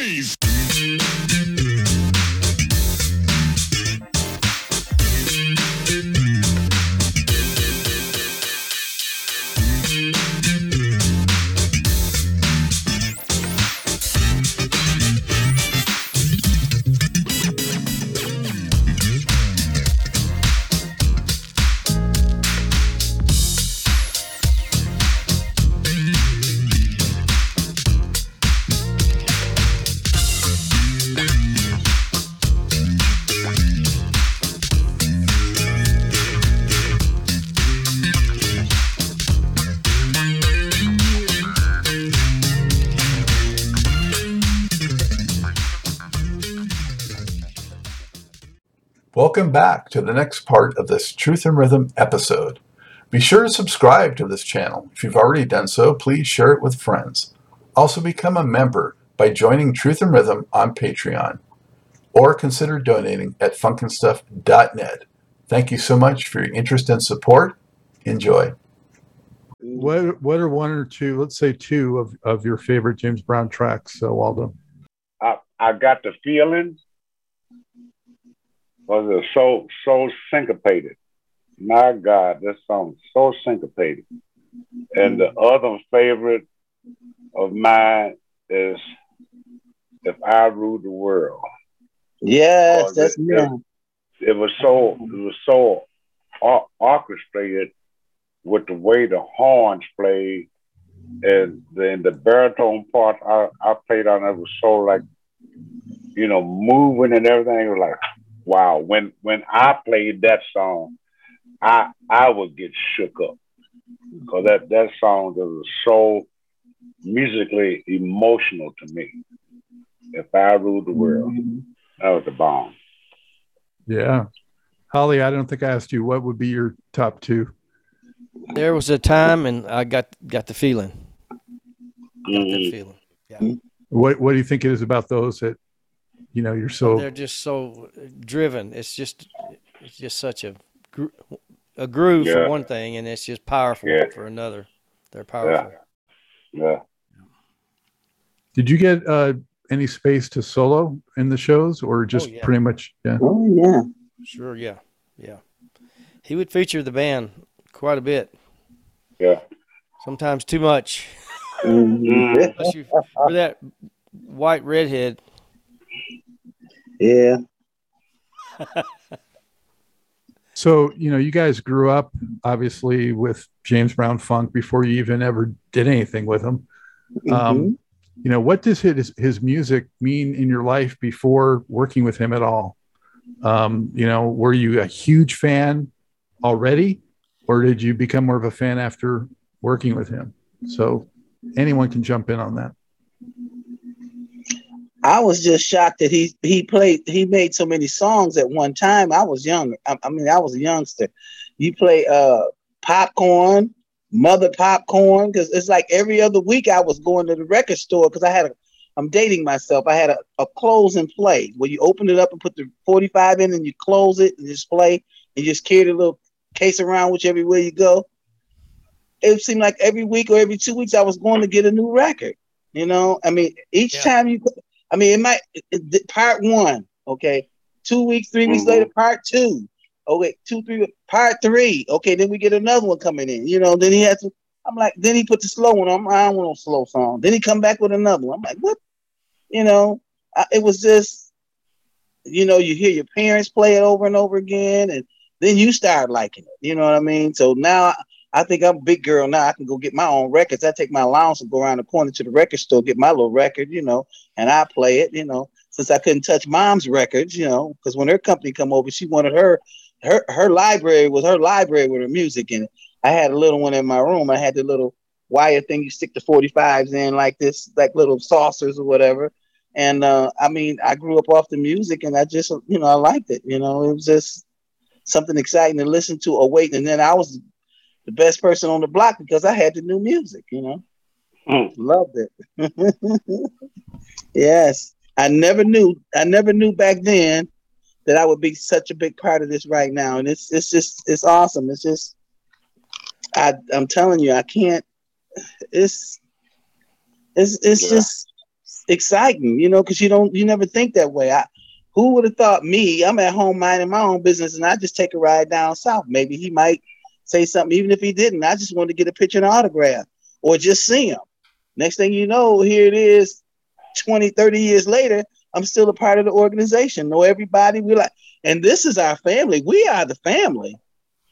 Blaze. Welcome back to the next part of this Truth and Rhythm episode. Be sure to subscribe to this channel. If you've already done so, please share it with friends. Also, become a member by joining Truth and Rhythm on Patreon or consider donating at funkinstuff.net. Thank you so much for your interest and support. Enjoy. What what are one or two, let's say two of, of your favorite James Brown tracks, uh, Waldo? I, I got the feeling was it so so syncopated. My God, that song is so syncopated. And the mm-hmm. other favorite of mine is If I Ruled the World. Yes, that's it, me. it, it was so it was so or- orchestrated with the way the horns played and then the baritone part I, I played on it was so like you know moving and everything it was like wow when when I played that song I I would get shook up because that that song was so musically emotional to me if I ruled the world that was the bomb Yeah. Holly, I don't think I asked you what would be your top two. There was a time, and I got got the feeling. Got that Mhm. feeling. Yeah, What what do you think it is about those that you know you're so they're just so driven. It's just it's just such a gro- a groove Yeah. for one thing, and it's just powerful Yeah. for another. They're powerful. yeah yeah. did you get uh any space to solo in the shows or just yeah. pretty much yeah. Oh yeah. Sure, yeah, yeah. He would feature the band quite a bit. yeah Sometimes too much. Mhm. Unless you for that white redhead. Yeah. So, you know, you guys grew up obviously with James Brown funk before you even ever did anything with him. Mhm. Um, you know, what does his his music mean in your life before working with him at all? Um, you know, were you a huge fan already, or did you become more of a fan after working with him? So, anyone can jump in on that. I was just shocked that he he played he made so many songs at one time. I was young. I, I mean, I was a youngster. You play uh popcorn, mother popcorn, because it's like every other week I was going to the record store because I had a I'm dating myself. I had a, a close and play where you open it up and put the 45 in and you close it and just play and just carry the little case around with you everywhere you go. It seemed like every week or every two weeks I was going to get a new record. You know, I mean, each Yeah. time you, I mean, it might it- it- part one, okay, two weeks, 3 weeks Mhm. later, part two, okay, two, three, part three, okay, then we get another one coming in. You know, then he has to. I'm like, then he put the slow one on. I don't want no slow song. Then he come back with another one. I'm like, what? You know, I, it was just, you know, you hear your parents play it over and over again, and then you start liking it. You know what I mean? So now I, think I'm a big girl now. I can go get my own records. I take my allowance and go around the corner to the record store, get my little record, you know, and I play it, you know, since I couldn't touch mom's records, you know, because when her company come over, she wanted her her her library was her library with her music in it. I had a little one in my room. I had the little wire thing you stick the 45s in like this, like little saucers or whatever. And uh, I mean, I grew up off the music and I just, you know, I liked it. You know, it was just something exciting to listen to or. And then I was the best person on the block because I had the new music, you know. Mm. Loved it. yes. I never knew I never knew back then that I would be such a big part of this right now. And it's it's just it's awesome. It's just I I'm telling you, I can't it's it's it's Yeah. just exciting, you know, because you don't you never think that way. I who would have thought me? I'm at home minding my own business, and I just take a ride down south. Maybe he might say something, even if he didn't. I just wanted to get a picture and autograph, or just see him. Next thing you know, here it is, 20, 30 years later. I'm still a part of the organization. Know everybody. We like, and this is our family. We are the family.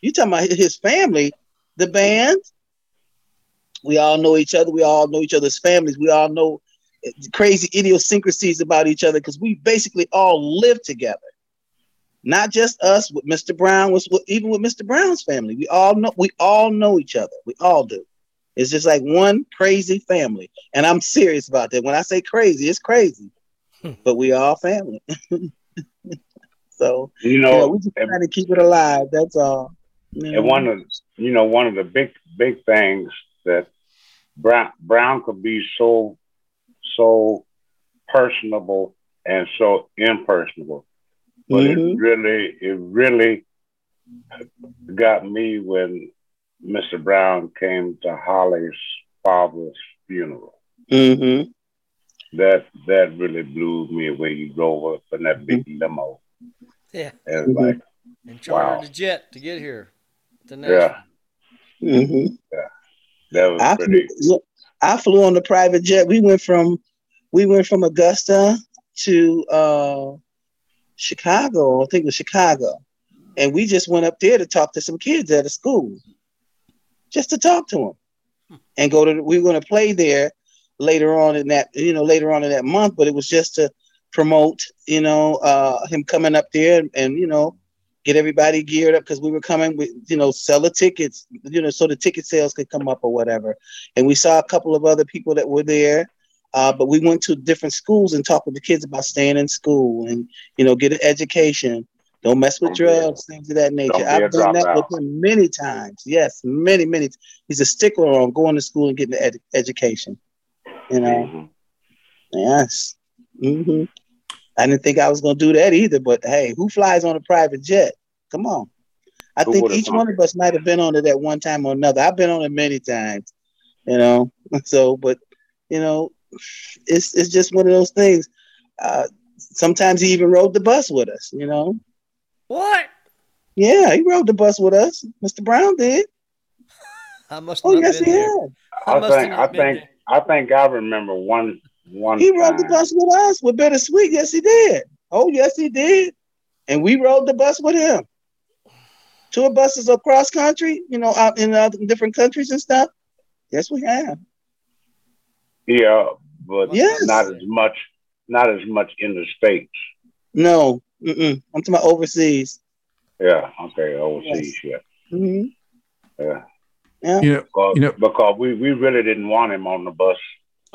You talking about his family, the band? We all know each other. We all know each other's families. We all know crazy idiosyncrasies about each other because we basically all live together. Not just us with Mr. Brown, was even with Mr. Brown's family. We all know we all know each other. We all do. It's just like one crazy family. And I'm serious about that. When I say crazy, it's crazy. Hmm. but we all family. so you know, you know we just trying to keep it alive. That's all. You know? And one of you know one of the big big things that Brown Brown could be so so personable and so impersonable. But mm-hmm. it really, it really got me when Mr. Brown came to Holly's father's funeral. Mm-hmm. That that really blew me away. He drove up in that big mm-hmm. limo. Yeah. And mm-hmm. like and chartered wow. a jet to get here. yeah. Mm-hmm. Yeah. That was I pretty. Flew, I flew on the private jet. We went from we went from Augusta to uh, Chicago. I think it was Chicago, and we just went up there to talk to some kids at a school, just to talk to them, and go to. We were going to play there later on in that you know later on in that month, but it was just to promote you know uh, him coming up there and, and you know get everybody geared up because we were coming with you know sell the tickets you know so the ticket sales could come up or whatever and we saw a couple of other people that were there uh, but we went to different schools and talked with the kids about staying in school and you know get an education. Don't mess with don't drugs, things of that nature. I've done that out. with him many times. Yes, many, many. He's a stickler on going to school and getting the ed- education. You know. Mm-hmm. Yes. Mm-hmm. I didn't think I was going to do that either. But hey, who flies on a private jet? Come on. I who think each one of us might have been on it at one time or another. I've been on it many times. You know. So, but you know, it's it's just one of those things. Uh, sometimes he even rode the bus with us. You know. What? Yeah, he rode the bus with us. Mr. Brown did. I must. Oh yes, he had. I, I think. I think. There. I think I remember one. One. He rode the bus with us with Bittersweet. Yes, he did. Oh yes, he did. And we rode the bus with him. Tour buses across country, you know, out in other different countries and stuff. Yes, we have. Yeah, but yes. not as much, not as much in the states. No, Mm-mm. I'm talking about overseas. Yeah. Okay. Overseas. Yes. Yeah. Mm-hmm. Yeah. Yeah. You know, because, you know, because we, we really didn't want him on the bus.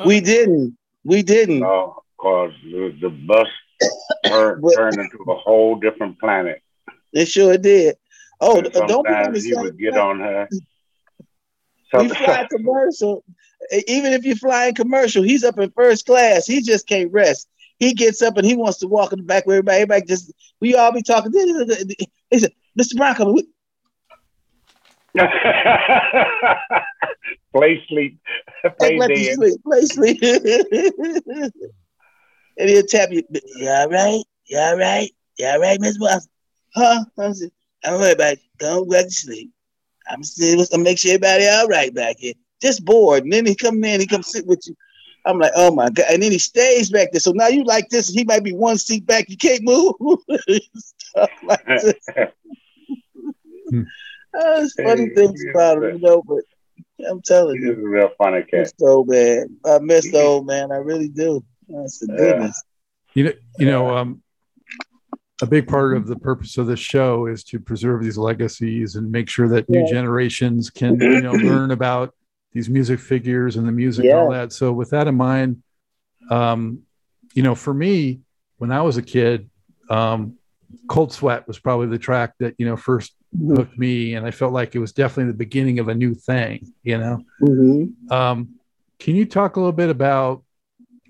We didn't. We didn't. No, because the, the bus turned, turned into a whole different planet. It sure did. Oh, don't be he would get on her. We fly commercial even if you're flying commercial, he's up in first class. He just can't rest. He gets up and he wants to walk in the back where everybody, everybody just we all be talking. He said, "Mr. Brown, come." play sleep, play. Sleep, play sleep. and he'll tap you. You all right? You all right? You all right, Miss Boss? Huh? I'm saying, don't worry about it. Go back to sleep. I'm still gonna make sure everybody all right back here just bored. And then he come in, he come sit with you. I'm like, oh my god! And then he stays back there. So now you like this, he might be one seat back. You can't move. Stuff like this. There's funny things about him, you know. But I'm telling He's you, a real funny cat. So bad. I miss the old man. I really do. That's the goodness. You know, you know, um, a big part of the purpose of this show is to preserve these legacies and make sure that new yeah. generations can, you know, learn about these music figures and the music yeah. and all that. So with that in mind, um, you know, for me, when I was a kid, um, Cold Sweat was probably the track that you know first mm-hmm. hooked me, and I felt like it was definitely the beginning of a new thing. You know, mm-hmm. um, can you talk a little bit about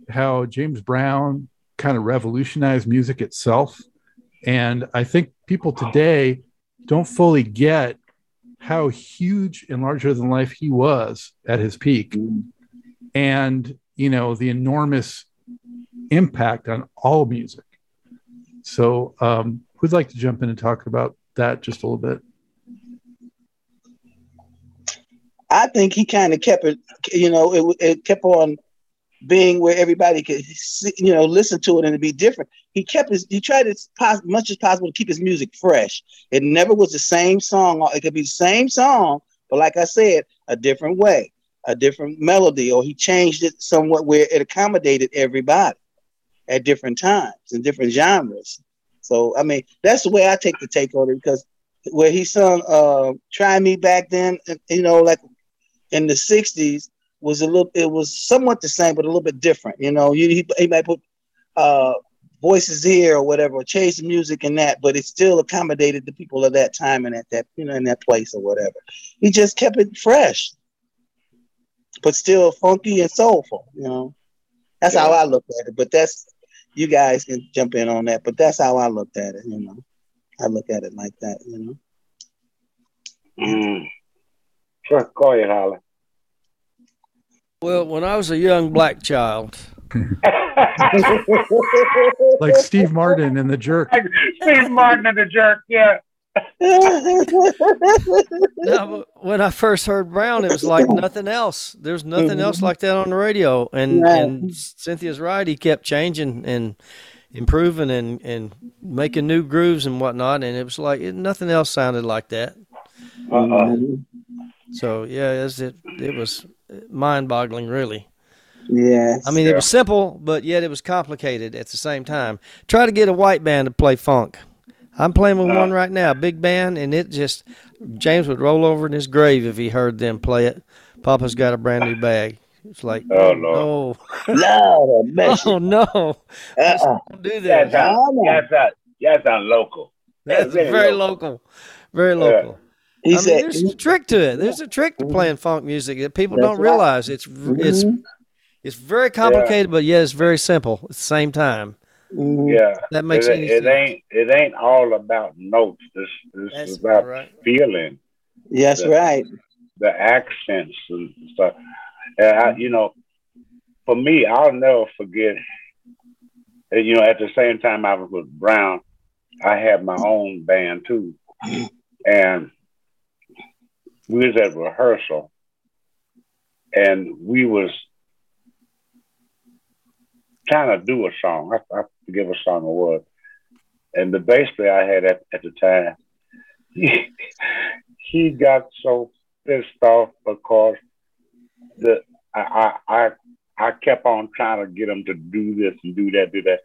how James Brown kind of revolutionized music itself? And I think people today don't fully get how huge and larger than life he was at his peak and you know the enormous impact on all music. So, um, who'd like to jump in and talk about that just a little bit? I think he kind of kept it, you know, it, it kept on being where everybody could, see, you know, listen to it and be different. He kept his, he tried as pos- much as possible to keep his music fresh. It never was the same song. It could be the same song, but like I said, a different way, a different melody, or he changed it somewhat where it accommodated everybody at different times and different genres. So, I mean, that's the way I take the take on it because where he sung uh, "Try Me" back then, you know, like in the '60s was a little. It was somewhat the same, but a little bit different. You know, you, he, he might put uh, voices here or whatever, or change the music and that, but it still accommodated the people of that time and at that you know in that place or whatever. He just kept it fresh, but still funky and soulful. You know, that's yeah. how I look at it. But that's you guys can jump in on that, but that's how I looked at it. You know, I look at it like that. You know. Mm. Sure, go ahead, Holly. Well, when I was a young black child, like Steve Martin and the Jerk. Steve Martin and the Jerk, yeah. now, when I first heard Brown, it was like nothing else. There's nothing else like that on the radio. And right. and Cynthia's right. He kept changing and improving and and making new grooves and whatnot. And it was like it, nothing else sounded like that. Uh-uh. So yeah, it it, it was mind-boggling, really. Yeah. I mean, yeah. it was simple, but yet it was complicated at the same time. Try to get a white band to play funk. I'm playing with uh, one right now, big band, and it just James would roll over in his grave if he heard them play it. Papa's got a brand new bag. It's like, oh no, no, oh no, uh-uh. don't do that. That's on, that's that's on local. That's, that's very local. local. very local. He I said, mean, there's a trick to it. There's a trick to playing funk music that people don't realize. It's it's Mm-hmm. it's very complicated, but yet it's very simple at the same time. Mhm. Yeah, That makes it, it sense. ain't it ain't all about notes. This this That's is about right. feeling That's Yeah. right. the accents and stuff. And I, you know, for me, I'll never forget. And, you know, at the same time I was with Brown, I had my own band too, and we was at rehearsal, and we was trying to do a song. I, I forget what song it was, and the bass player I had at, at the time, he, he got so pissed off because the I, I I kept on trying to get him to do this and do that, do that,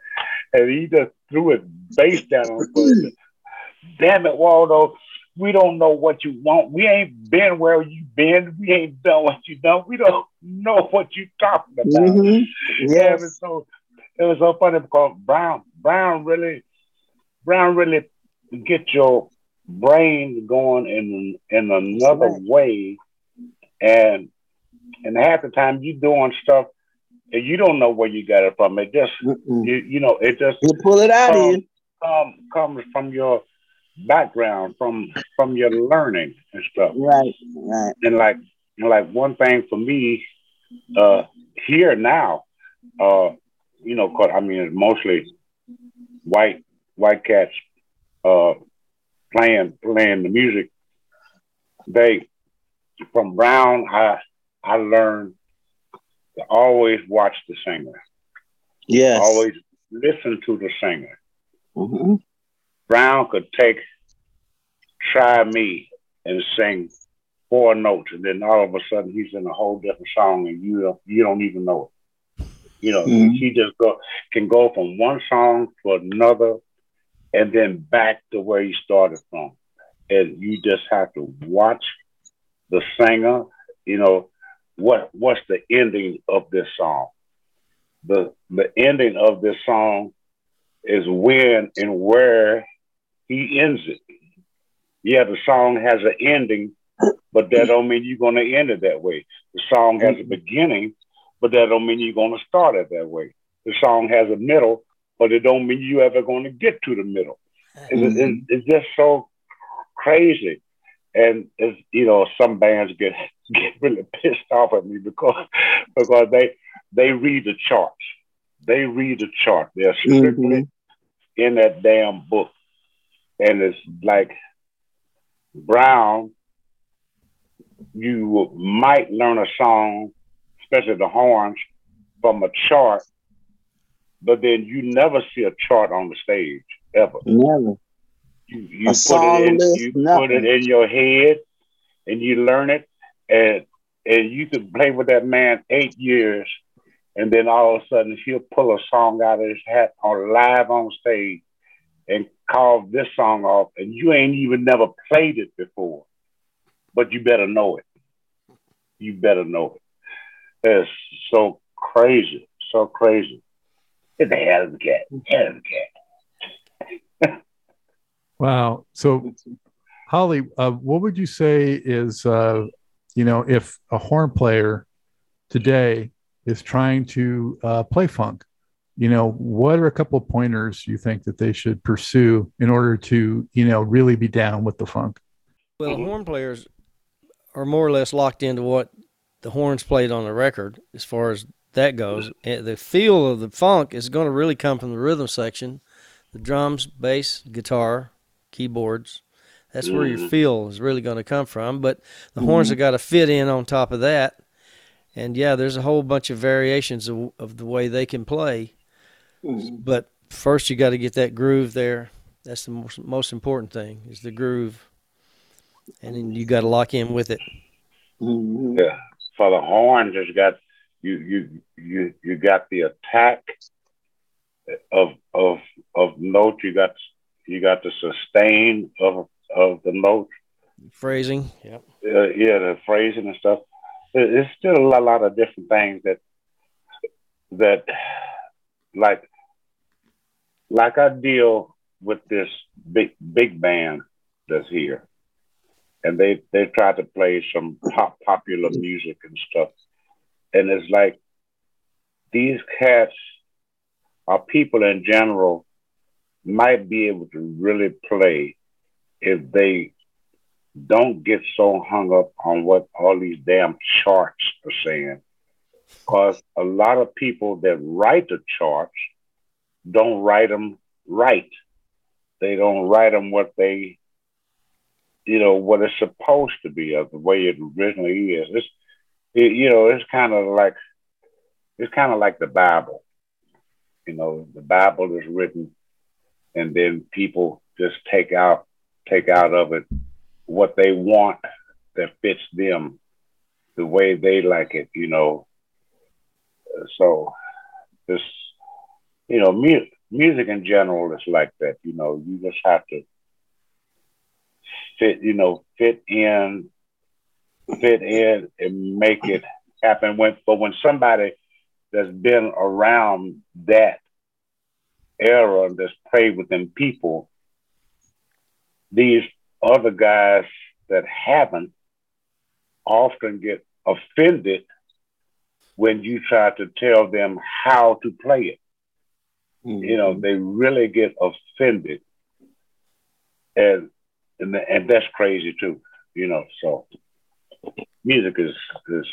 and he just threw his bass down on the Damn it, Waldo! We don't know what you want. We ain't been where you been. We ain't done what you done. We don't know what you talking about. Mhm. Yeah, it was so it was so funny because Brown Brown really Brown really get your brain going in in another right. way, and and half the time you doing stuff and you don't know where you got it from. It just you, you know it just You pull it out of you. um, comes from your background, from from your learning and stuff Right, right. and like and like one thing for me uh here now uh you know, cause i mean it's mostly white white cats uh playing playing the music they from brown i i learned to always watch the singer Yes. always listen to the singer Mhm. Brown could take Try Me and sing four notes, and then all of a sudden he's in a whole different song, and you don't you don't even know it. You know, Mhm. he just go can go from one song to another, and then back to where he started from, and you just have to watch the singer. You know, what what's the ending of this song? The the ending of this song is when and where he ends it. Yeah, the song has an ending, but that don't mean you're gonna end it that way. The song has a beginning, but that don't mean you're gonna start it that way. The song has a middle, but it don't mean you ever gonna get to the middle. It's, it's, it's just so crazy. And it's, you know, some bands get get really pissed off at me because because they they read the charts they read the chart. They're strictly mm-hmm. in that damn book. And it's like Brown, you might learn a song, especially the horns, from a chart, but then you never see a chart on the stage ever. Never. You, you put it in, you put it in your head, and you learn it, and and you could play with that man eight years, and then all of a sudden he'll pull a song out of his hat on live on stage, and call this song off, and you ain't even never played it before, but you better know it. You better know it. It's so crazy, so crazy. Get the hell of the cat, hell of the cat. wow. So, Holly, uh, what would you say is, uh, you know, if a horn player today is trying to uh, play funk, you know, what are a couple of pointers you think that they should pursue in order to, you know, really be down with the funk? Well, horn players are more or less locked into what the horns played on the record as far as that goes. The feel of the funk is going to really come from the rhythm section, the drums, bass, guitar, keyboards. That's where your mm-hmm. feel is really going to come from. But the horns mm-hmm. have got to fit in on top of that. And yeah, there's a whole bunch of variations of, of the way they can play. Mm-hmm. But first, you got to get that groove there. That's the most, most important thing is the groove, and then you got to lock in with it. Yeah, for the horns, it's got you you you you got the attack of of of note. You got you got the sustain of of the note. Phrasing, yeah, uh, yeah, the phrasing and stuff. There's still a lot, a lot of different things that that like like I deal with this big big band that's here, and they they try to play some pop popular music and stuff, and it's like these cats or people in general might be able to really play if they don't get so hung up on what all these damn charts are saying. Because a lot of people that write the charts don't write them right. They don't write them what they, you know, what it's supposed to be of the way it originally is. It's, it, you know, it's kind of like, it's kind of like the Bible. You know, the Bible is written, and then people just take out, take out of it what they want that fits them the way they like it, you know. So this, you know, music, music in general is like that. You know, you just have to fit, you know, fit in, fit in, and make it happen. When, but when somebody that's been around that era and that's played within people, these other guys that haven't often get offended when you try to tell them how to play it. Mm-hmm. You know, they really get offended. And, and and that's crazy too, you know. So music is is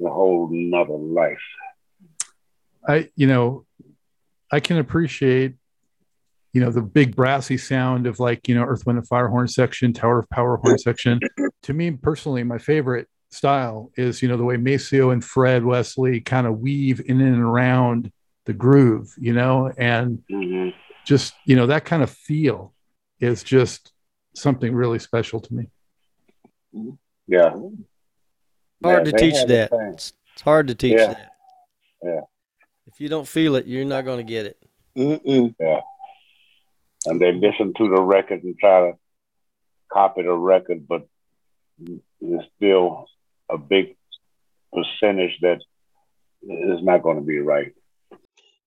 a whole nother life. I you know, I can appreciate you know the big brassy sound of like you know earth wind and fire horn section tower of power horn section to me personally my favorite style is you know the way maceo and fred wesley kind of weave in and around the groove you know? And mm-hmm. just you know that kind of feel is just something really special to me. Yeah. Hard yeah, to teach that. it's, it's, hard to teach yeah. that. Yeah. If you don't feel it you're not going to get it. Mm-mm. yeah. And they listen to the record and try to copy the record, but there's still a big percentage that is not going to be right.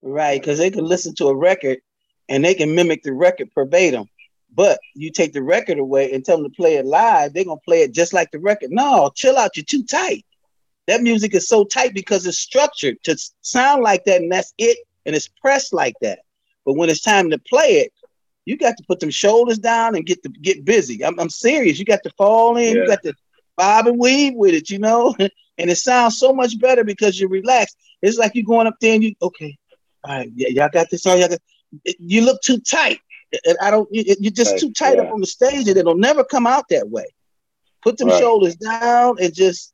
Right, because they can listen to a record and they can mimic the record verbatim. But you take the record away and tell them to play it live, they're gonna play it just like the record. No, chill out, you're too tight. That music is so tight because it's structured to sound like that, and that's it, and it's pressed like that. But when it's time to play it, you got to put them shoulders down and get to get busy. I'm, I'm serious. You got to fall in. Yeah. You got to bob and weave with it, you know. and it sounds so much better because you're relaxed. It's like you're going up there and you okay, all right, yeah, y'all got this on. Y'all got, you look too tight. And I don't. You, you're just too tight yeah. up on the stage, and it'll never come out that way. Put them right. shoulders down and just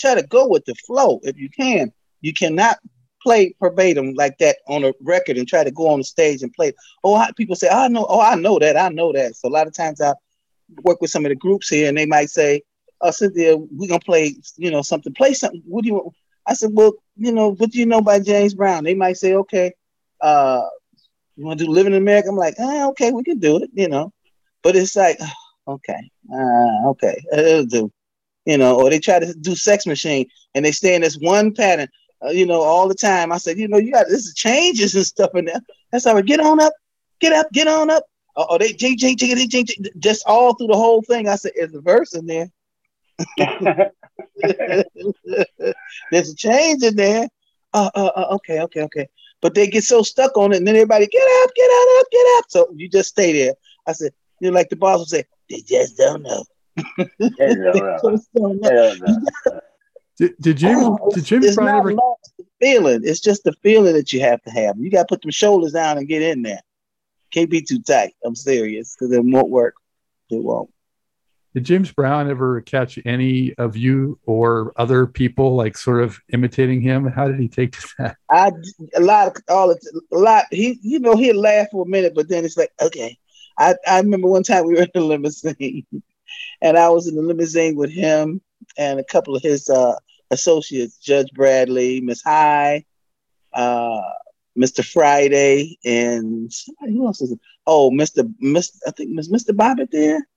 try to go with the flow if you can. You cannot play verbatim like that on a record and try to go on the stage and play. Oh, people say, oh, I know. Oh, I know that. I know that. So a lot of times I work with some of the groups here, and they might say, "Oh, Cynthia, we're gonna play, you know, something. Play something. What do you?" want? I said, "Well, you know, what do you know by James Brown?" They might say, "Okay, uh, you want to do Living in America?" I'm like, eh, "Okay, we can do it," you know. But it's like, okay, uh, okay, it'll do, you know. Or they try to do Sex Machine, and they stay in this one pattern, uh, you know, all the time. I said, you know, you got this changes and stuff in there. That's all right. Get on up, get up, get on up. Oh, they J J J J just all through the whole thing. I said, "Is a verse in there." There's a change in there. Uh, uh, uh, okay, okay, okay. But they get so stuck on it, and then everybody get up, get out, up, get up. So you just stay there. I said, you know, like the boss would say, they just don't know. Did, did Jim? Oh, did Jim it's not ever... feeling? It's just the feeling that you have to have. You got to put them shoulders down and get in there. Can't be too tight. I'm serious because it won't work. It won't. Did James Brown ever catch any of you or other people like sort of imitating him? How did he take to that? I a lot of all a lot. He you know he'd laugh for a minute, but then it's like okay. I I remember one time we were in the limousine, and I was in the limousine with him and a couple of his uh, associates, Judge Bradley, Miss High, uh, Mr. Friday, and somebody who else is it? Oh, Mr. Mr. I think Mr. Bobbit there.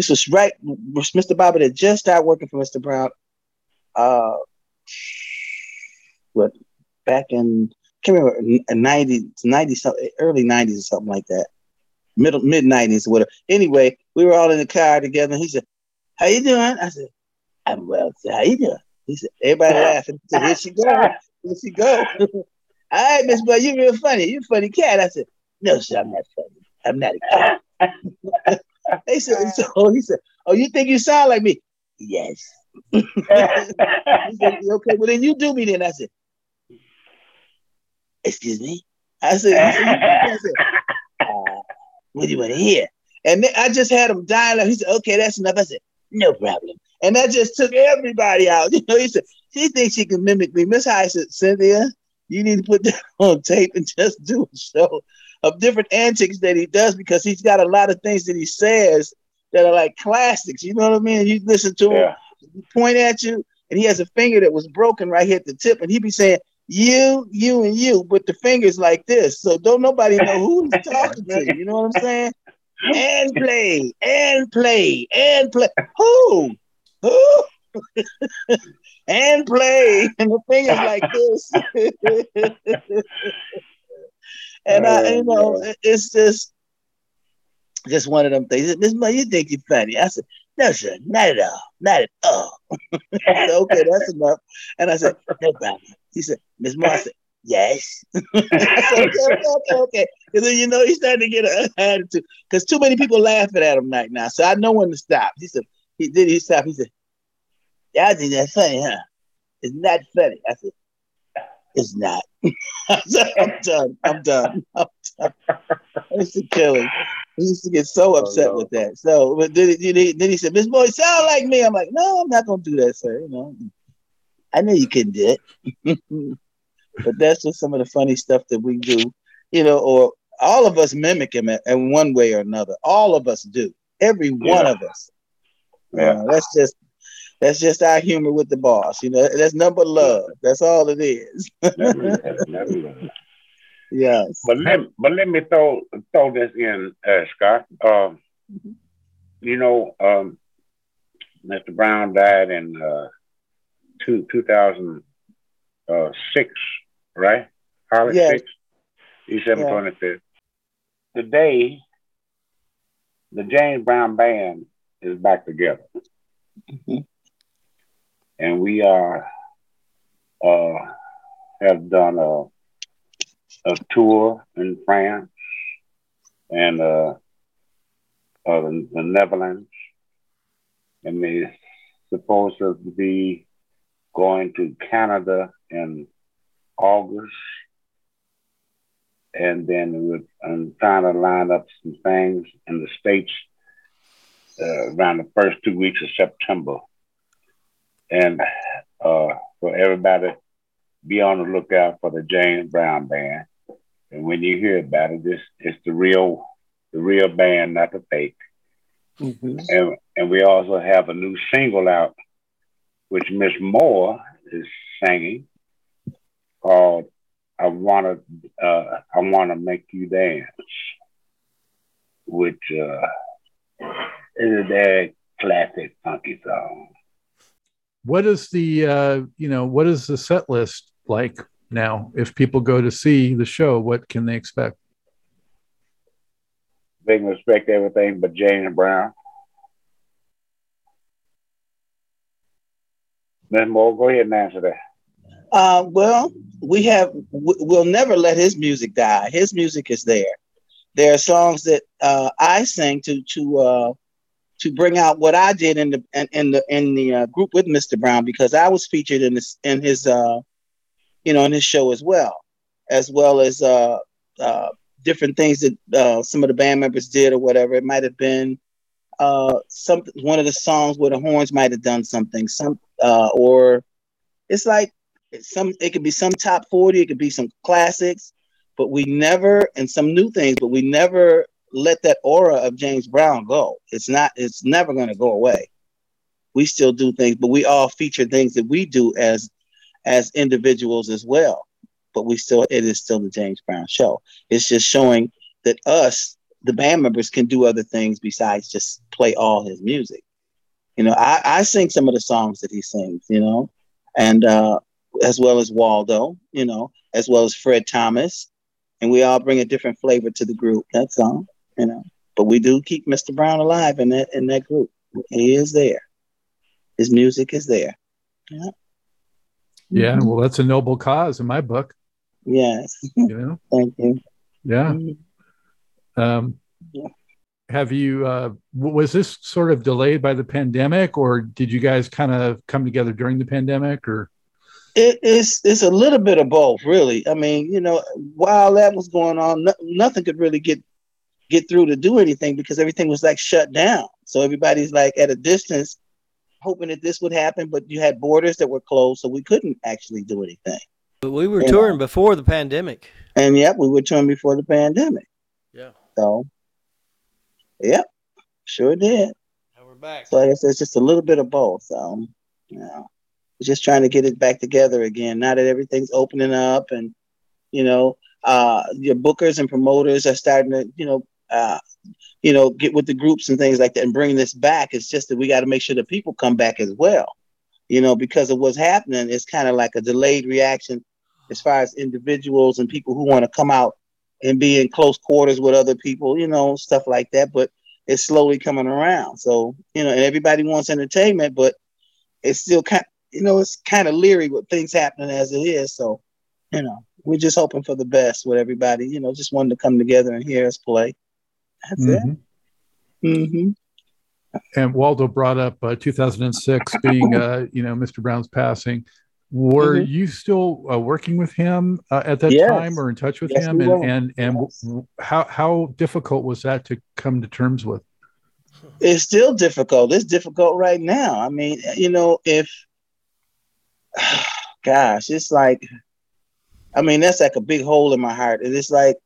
This was right. Mr. Bobbit had just started working for Mr. Brown. Uh, what back in can't remember 90, 90 something, early 90s or something like that. Middle mid 90s or whatever. Anyway, we were all in the car together. and he said, How you doing? I said, I'm well. Said, How you doing? He said, Everybody laughing. He said, Here she go. Here she go. all right, Miss Boy, you're real funny. You're a funny cat. I said, No, sir, I'm not funny. I'm not a cat. He said, so he said, Oh, you think you sound like me? Yes. said, okay, well then you do me then. I said, Excuse me? I said, I said uh, what do you want to hear? And then I just had him dying. He said, Okay, that's enough. I said, No problem. And that just took everybody out. You know, he said, She thinks she can mimic me. Miss High said, Cynthia, you need to put that on tape and just do a show of different antics that he does because he's got a lot of things that he says that are like classics. You know what I mean? You listen to yeah. him, point at you, and he has a finger that was broken right here at the tip, and he be saying, you, you, and you, but the fingers like this. So don't nobody know who he's talking to. You know what I'm saying? And play, and play, and play. Who? Who? and play. And the fingers like this. And I, oh, you know, oh, it's just just one of them things. Miss Mo, you think you're funny? I said, no, sir, not at all, not at all. said, okay, that's enough. And I said, no problem. He said, Miss Mo, I said, yes. I said, okay, okay, okay. Because then you know he's starting to get an attitude. Because too many people laughing at him right now. So I know when to stop. He said, he did he stop? He said, yeah, I think that's funny, huh? It's not funny. I said, it's not. I'm done. I'm done. I'm done. I used to kill him. He used to get so oh, upset oh, no. with that. So, but then, he, then he said, "Miss Boy, sound like me." I'm like, "No, I'm not gonna do that, sir." You know, I knew you couldn't do it. but that's just some of the funny stuff that we do. You know, or all of us mimic him in one way or another. All of us do. Every yeah. one of us. Yeah, uh, that's just that's just our humor with the boss. You know, that's number love. That's all it is. yes. But let but let me throw throw this in, uh, Scott. Um, mm-hmm. You know, um, Mr. Brown died in uh, two two thousand uh, right? Harley yes. six, December twenty fifth. Today, the James Brown band is back together. Mm-hmm and we are uh, have done a a tour in France and uh, uh, the, the Netherlands, and we're supposed to be going to Canada in August. And then we're, I'm trying to line up some things in the States uh, around the first two weeks of September. And uh, for everybody, be on the lookout for the James Brown Band. And when you hear about it, this it's the real, the real band, not the fake. Mm-hmm. And and we also have a new single out, which Miss Moore is singing, called "I Wanna uh, I Wanna Make You Dance," which uh, is a very classic funky song. What is the uh, you know what is the set list like now? If people go to see the show, what can they expect? They can expect everything but Jane and Brown. Ms. Moore, go ahead and answer that. Uh, well, we have we'll never let his music die. His music is there. There are songs that uh, I sing to to uh, to bring out what I did in the in, the in the uh, group with Mr. Brown because I was featured in this in his uh, you know in his show as well, as well as uh, uh, different things that uh, some of the band members did or whatever. It might have been uh, some one of the songs where the horns might have done something, some uh, or it's like some it could be some top 40 it could be some classics but we never and some new things but we never let that aura of james brown go. It's not it's never going to go away. We still do things but we all feature things that we do as as individuals as well. But we still it is still the james brown show. It's just showing that us the band members can do other things besides just play all his music. You know i i sing some of the songs that he sings you know and uh as well as Waldo, you know, as well as Fred Thomas. And we all bring a different flavor to the group. That's all, you know. But we do keep Mr. Brown alive in that in that group. He is there. His music is there. Yeah. Yeah, well, that's a noble cause in my book. Yes. You know. Thank you. Yeah. Mm-hmm. Um, yeah. Have you? Uh, was this sort of delayed by the pandemic, or did you guys kind of come together during the pandemic, or? It, it's it's a little bit of both, really. I mean, you know, while that was going on, no, nothing could really get get through to do anything because everything was like shut down. So everybody's like at a distance, hoping that this would happen, but you had borders that were closed, so we couldn't actually do anything. But we were you touring know? before the pandemic. And yep, we were touring before the pandemic. Yeah. So, yep, sure did. Now we're back. So I guess it's just a little bit of both. So, yeah just trying to get it back together again. Now that everything's opening up, and you know, uh, your bookers and promoters are starting to, you know, uh, you know, get with the groups and things like that and bring this back. It's just that we got to make sure the people come back as well. You know, because of what's happening, it's kind of like a delayed reaction as far as individuals and people who want to come out and be in close quarters with other people, you know, stuff like that. But it's slowly coming around. So, you know, and everybody wants entertainment, but it's still kind you know, it's kind of leery with things happening as it is. So, you know, we're just hoping for the best with everybody. You know, just wanted to come together and hear us play. That's mm-hmm. it. Mm-hmm. And Waldo brought up uh, 2006 being, uh, you know, Mr. Brown's passing. Were mm-hmm. you still uh, working with him uh, at that yes. time, or in touch with yes, him? And and and yes. how how difficult was that to come to terms with? It's still difficult. It's difficult right now. I mean, you know, if gosh, it's like, I mean, that's like a big hole in my heart. And it's like,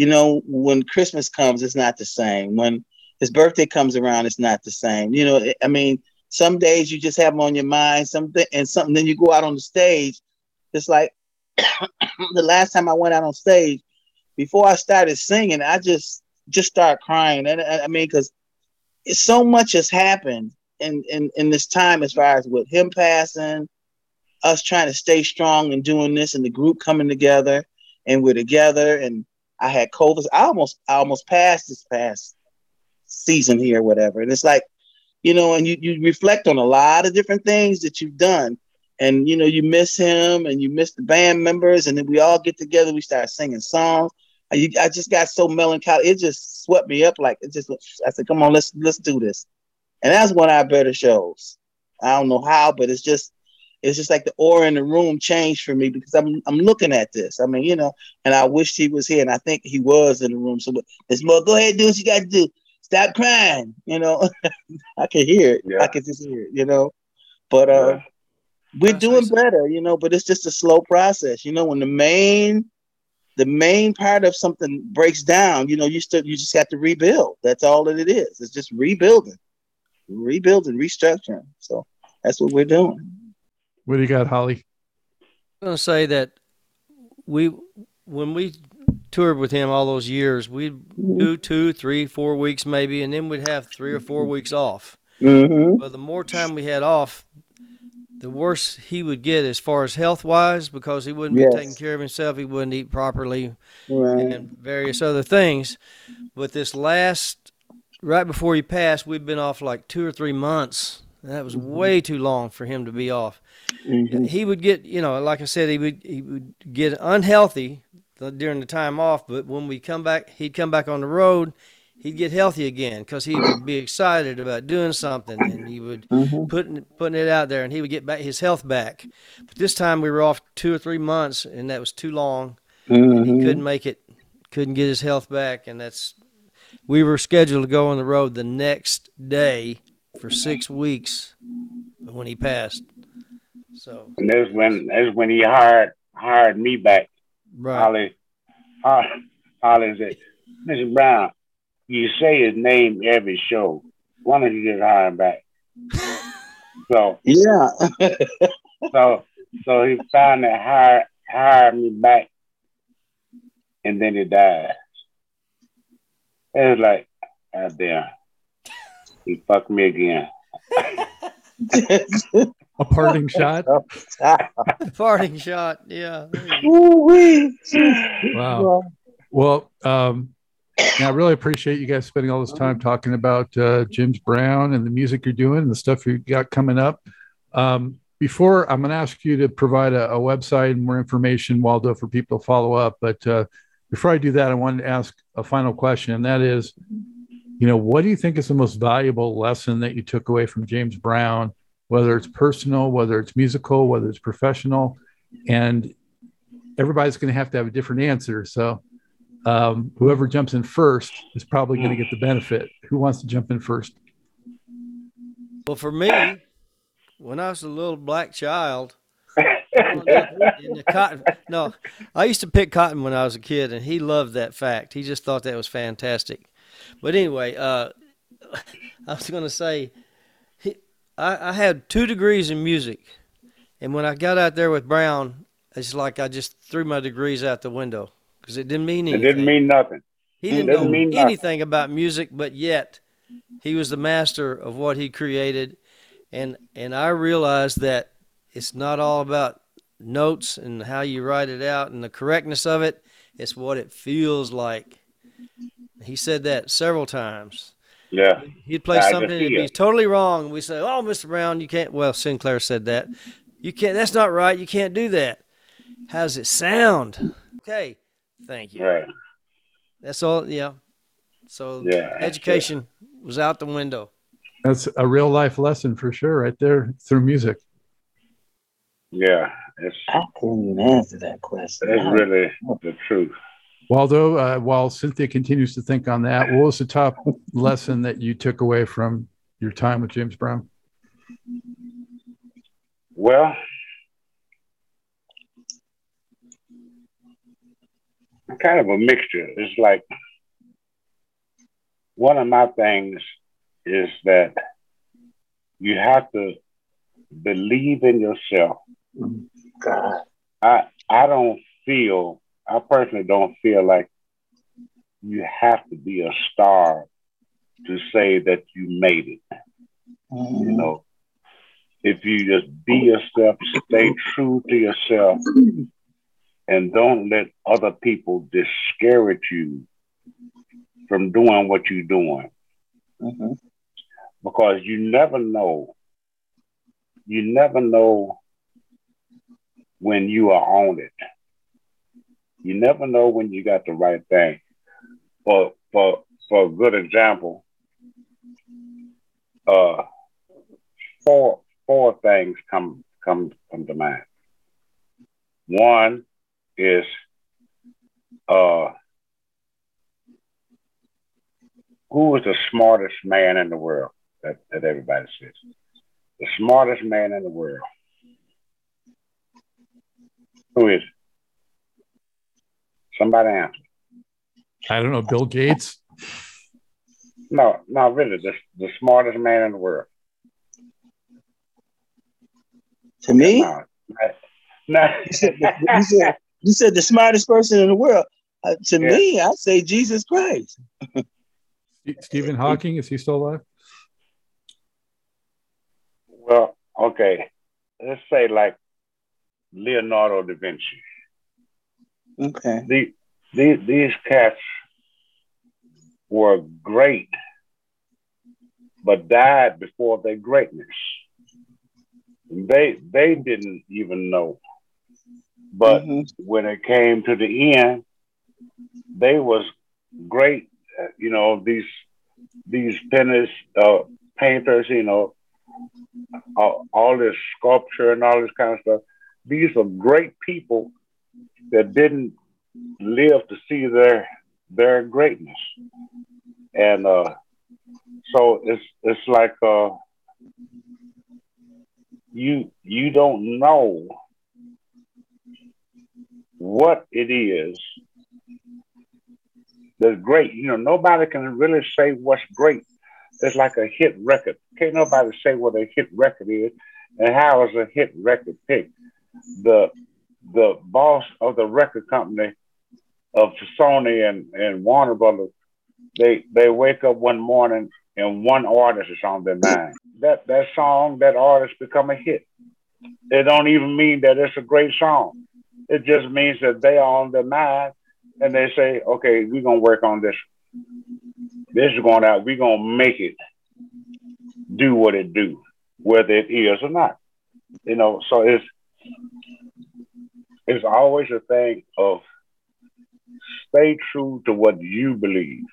you know, when Christmas comes, it's not the same. When his birthday comes around, it's not the same. You know, I mean, some days you just have them on your mind, something, and something. Then you go out on the stage. It's like the last time I went out on stage, before I started singing, I just just started crying. And I mean, because so much has happened in, in in this time as far as with him passing, us trying to stay strong and doing this and the group coming together and we're together and I had COVID. I almost I almost passed this past season here, whatever. And it's like, you know, and you, you reflect on a lot of different things that you've done. And you know, you miss him and you miss the band members, and then we all get together, we start singing songs. I, I just got so melancholy. It just swept me up like it just I said, come on, let's let's do this. And that's one of our better shows. I don't know how, but it's just it's just like the aura in the room changed for me because I'm I'm looking at this. I mean, you know, and I wished he was here, and I think he was in the room. So more, go ahead, do what you got to do. Stop crying. You know, I can hear it. Yeah. I can just hear it. You know, but uh, yeah. we're That's doing better. You know, but it's just a slow process. You know, when the main the main part of something breaks down, you know, you still you just have to rebuild. That's all that it is. It's just rebuilding, rebuilding, restructuring. So that's what we're doing. What do you got, Holly? I'm gonna say that we when we toured with him all those years, we'd mm-hmm. do two, three, four weeks maybe, and then we'd have three or four weeks off. Mm-hmm. But the more time we had off, the worse he would get as far as health wise because he wouldn't yes. be taking care of himself. He wouldn't eat properly right. and various other things. But this last, right before he passed, we'd been off like two or three months. That was mm-hmm. way too long for him to be off. Mm-hmm. He would get, you know, like I said, he would he would get unhealthy during the time off. But when we come back, he'd come back on the road. He'd get healthy again because he would be excited about doing something, and he would mm-hmm. putting putting it out there, and he would get back his health back. But this time we were off two or three months, and that was too long. Mm-hmm. he couldn't make it, couldn't get his health back, and that's we were scheduled to go on the road the next day for six weeks when he passed. So and that's when that's when he hired hired me back. Right. Holly, Holly, Holly said, Mr. Brown, you say his name every show. Why don't you just hire him back? so yeah. so so he finally hired hired me back, and then he died. It was like, God damn, he fucked me again. A parting shot. A parting shot. Yeah. wow. Well, um, I really appreciate you guys spending all this time talking about uh, James Brown and the music you're doing and the stuff you got coming up. Um, before I'm going to ask you to provide a, a, website and more information, Waldo, for people to follow up. But uh, before I do that, I wanted to ask a final question, and that is, you know, what do you think is the most valuable lesson that you took away from James Brown whether it's personal, whether it's musical, whether it's professional. And everybody's going to have to have a different answer. So um, whoever jumps in first is probably going to get the benefit. Who wants to jump in first? Well, for me, when I was a little black child, cotton, no, I used to pick cotton when I was a kid, and he loved that fact. He just thought that was fantastic. But anyway, uh, I was going to say I, I had two degrees in music, and when I got out there with Brown, it's like I just threw my degrees out the window because it didn't mean anything. It didn't mean nothing. He didn't know anything about music, but yet he was the master of what he created, and and I realized that it's not all about notes and how you write it out and the correctness of it. It's what it feels like. He said that several times. Yeah. He'd play I something and be totally wrong. We say, "Oh, Mr. Brown, you can't." Well, Sinclair said that. You can't. That's not right. You can't do that. How does it sound? Okay. Thank you. Right. That's all. Yeah. So yeah, education was out the window. That's a real life lesson for sure, right there through music. Yeah, it's. I couldn't even answer that question. It's really the truth. Waldo, uh, while Cynthia continues to think on that, what was the top lesson that you took away from your time with James Brown? Well, kind of a mixture. It's like one of my things is that you have to believe in yourself. God. I I don't feel I personally don't feel like you have to be a star to say that you made it. Mm-hmm. You know, if you just be yourself, stay true to yourself, and don't let other people discourage you from doing what you're doing. Mm-hmm. Because you never know, you never know when you are on it. You never know when you got the right thing. For for for a good example, uh, four four things come come come to mind. One is uh, who is the smartest man in the world that, that everybody says? The smartest man in the world. Who is it? Somebody answer. I don't know. Bill Gates. No, no, really, the, the smartest man in the world. To me, No, no. you said, you, said, you said the smartest person in the world. Uh, to Yeah. me, I say Jesus Christ. Stephen Hawking. Is he still alive? well, okay. Let's say like Leonardo da Vinci. Okay. the, these these cats were great, but died before their greatness. They they didn't even know. But Mhm. when it came to the end, they was great. uh, You know these these finished uh, painters. You know all, all this sculpture and all this kind of stuff. These are great people that didn't live to see their their greatness, and uh, so it's it's like uh, you you don't know what it is that's great. You know, nobody can really say what's great. It's like a hit record. Can't nobody say what a hit record is, and how is a hit record picked? The the boss of the record company of Sony and, and Warner Brothers, they they wake up one morning and one artist is on their mind. That that song, that artist become a hit. It don't even mean that it's a great song. It just means that they are on their mind and they say, okay, we're gonna work on this. This is going out, we're gonna make it do what it do, whether it is or not. You know, so it's it's always a thing of stay true to what you believe.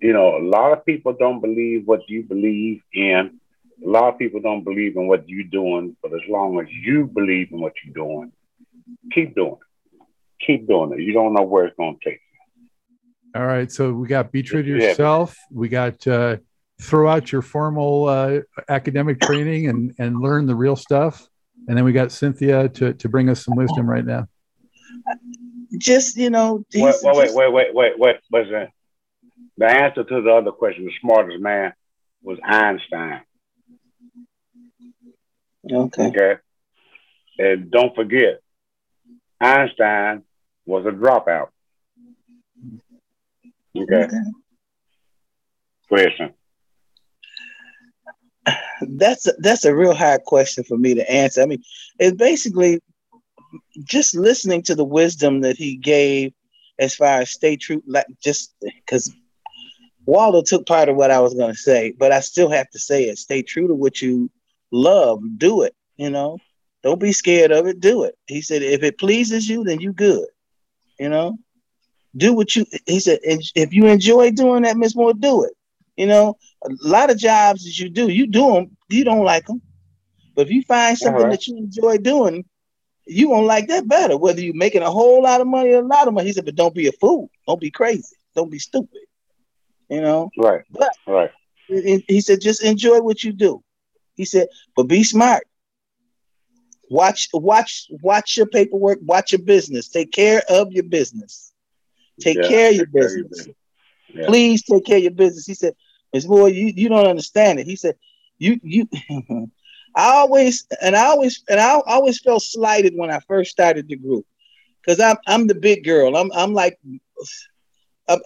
You know, a lot of people don't believe what you believe in. A lot of people don't believe in what you're doing, but as long as you believe in what you're doing, keep doing it. Keep doing it. You don't know where it's going to take you. All right. So we got be true to yourself. We got uh, throw out your formal uh, academic training and and learn the real stuff. And then we got Cynthia to to bring us some wisdom right now. Just you know, you. Wait, wait, wait, just- wait, wait, wait, wait. What's that? The answer to the other question, the smartest man, was Einstein. Okay. Okay. And don't forget, Einstein was a dropout. Okay. Okay. Question. That's a, that's a real hard question for me to answer. I mean, it's basically just listening to the wisdom that he gave as far as stay true, like just because Waldo took part of what I was going to say, but I still have to say it. Stay true to what you love. Do it. You know, don't be scared of it. Do it. He said, if it pleases you, then you good. You know, do what you. He said, if you enjoy doing that, Miss Moore, do it. You know, a lot of jobs that you do, you do them, you don't like them. But if you find something Alright. that you enjoy doing, you won't like that better. Whether you're making a whole lot of money or a lot of money, he said, but don't be a fool. Don't be crazy. Don't be stupid. You know, Right. But- right. he said, just enjoy what you do. He said, but be smart. Watch, watch, watch your paperwork. Watch your business. Take care of your business. Take Yeah, care of your take care of your business. Yeah. Please take care of your business. He said, Ms. Moore, you, you don't understand it. He said, you you I always and I always and I always felt slighted when I first started the group. Because I'm I'm the big girl. I'm I'm like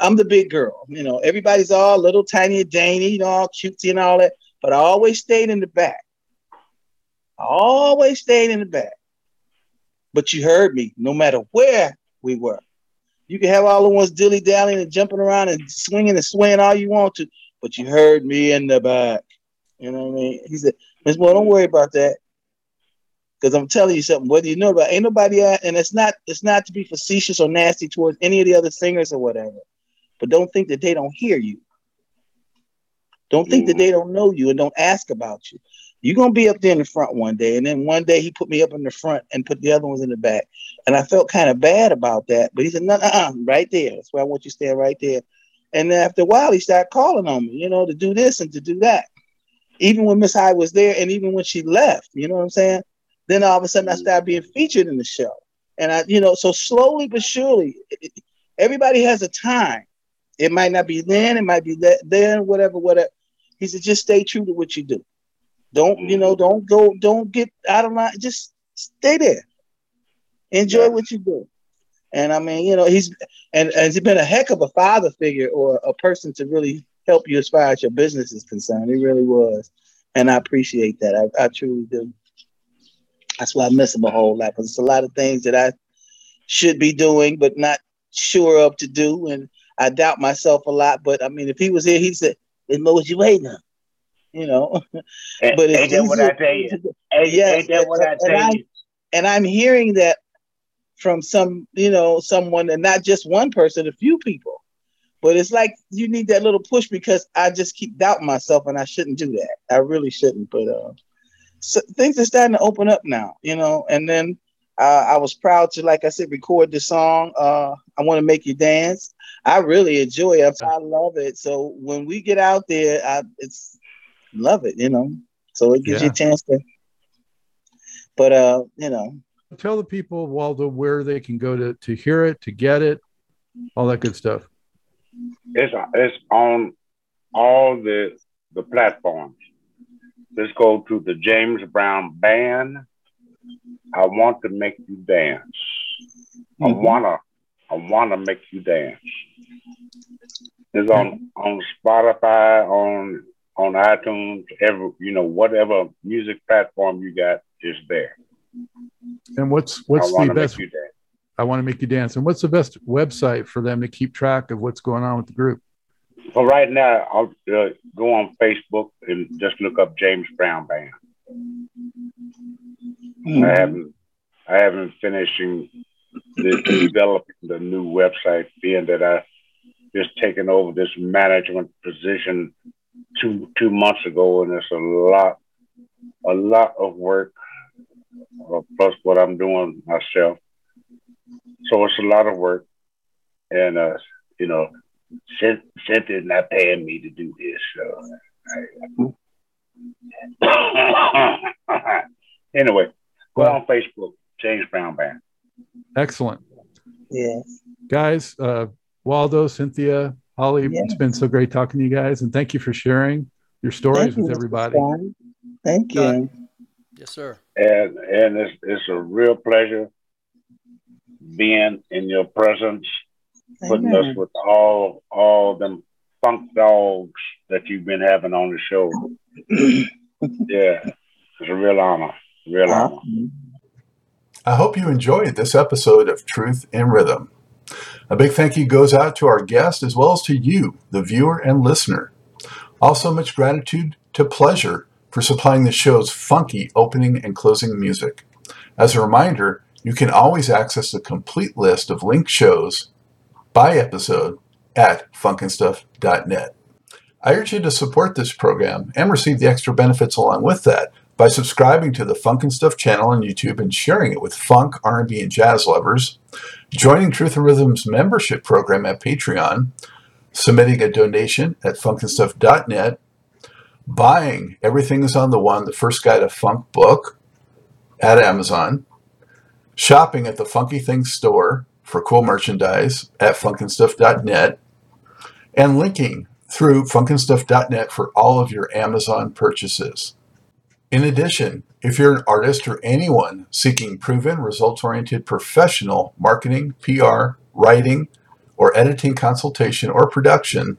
I'm, the big girl. You know, everybody's all little tiny dainty, you know, all cutesy and all that. But I always stayed in the back. I always stayed in the back. But you heard me, no matter where we were. You can have all the ones dilly dallying and jumping around and swinging and swaying all you want to, but you heard me in the back. You know what I mean? He said, Miss Moore, don't worry about that. Because I'm telling you something, whether you know about ain't nobody at, and it's not it's not to be facetious or nasty towards any of the other singers or whatever. But don't think that they don't hear you. Don't think that they don't know you and don't ask about you. you're gonna be up there in the front one day. And then one day he put me up in the front and put the other ones in the back. And I felt kind of bad about that. But he said, no, uh, right there. That's where I want you to stand right there. And then after a while, he started calling on me, you know, to do this and to do that. Even when Miss High was there, and even when she left, you know what I'm saying? Then all of a sudden, I mm-hmm. started being featured in the show. And I, you know, so slowly but surely, everybody has a time. It might not be then, it might be that, then, whatever, whatever. He said, just stay true to what you do. Don't you know? Mm-hmm. Don't go. Don't get out of line. Just stay there. Enjoy yeah. what you do. And I mean, you know, he's and, and he's been a heck of a father figure or a person to really help you as far as your business is concerned. He really was, and I appreciate that. I, I truly do. That's why I miss him a whole lot because it's a lot of things that I should be doing but not sure of to do, and I doubt myself a lot. But I mean, if he was here, he said, "Then what was you waiting on?" you know. but ain't that what I tell you? Ain't, yes, ain't that what I tell and you? I, and I'm hearing that from some, you know, someone, and not just one person, a few people. But it's like you need that little push because I just keep doubting myself, and I shouldn't do that. I really shouldn't. But uh, so things are starting to open up now, you know. And then uh, I was proud to, like I said, record the song. Uh, I want to make you dance. I really enjoy it. I love it. So when we get out there, I, it's love it, you know. So it gives yeah. you a chance to. But uh, you know. Tell the people, Waldo, where they can go to to hear it, to get it, all that good stuff. It's it's on all the the platforms. Let's go to the James Brown Band. I want to make you dance. Mm-hmm. I wanna I wanna make you dance. It's on on Spotify, on on iTunes, every you know whatever music platform you got is there. And what's what's the best? I want to make you dance. And what's the best website for them to keep track of what's going on with the group? Well, right now, I'll uh, go on Facebook and just look up James Brown Band. Mm-hmm. I haven't I haven't finishing the, developing the new website, being that I just taken over this management position two two months ago, and it's a lot, a lot of work, plus what I'm doing myself. So it's a lot of work, and uh, you know, Cynthia's not paying me to do this, so. I, anyway, go well, on Facebook, James Brown Band. Excellent. Yes. Guys, uh, Waldo, Cynthia, Holly, yeah. it's been so great talking to you guys, and thank you for sharing your stories with everybody. Thank you. Yes, sir. And and it's it's a real pleasure being in your presence, Amen. putting us with all all them funk dogs that you've been having on the show. yeah, it's a real honor. Real honor. I hope you enjoyed this episode of Truth in Rhythm. A big thank you goes out to our guest as well as to you, the viewer and listener. Also, much gratitude to Pleasure for supplying the show's funky opening and closing music. As a reminder, you can always access the complete list of linked shows by episode at funkandstuff.net. I urge you to support this program and receive the extra benefits along with that by subscribing to the Funk and Stuff channel on YouTube and sharing it with funk, R&B, and jazz lovers, joining Truth in Rhythm's membership program at Patreon, submitting a donation at funkandstuff.net, buying Everything is on the One, the first guide to funk book at Amazon, shopping at the Funky Things store for cool merchandise at funkandstuff.net, and linking through funkandstuff.net for all of your Amazon purchases. In addition, if you're an artist or anyone seeking proven, results oriented professional marketing, PR, writing, or editing consultation or production,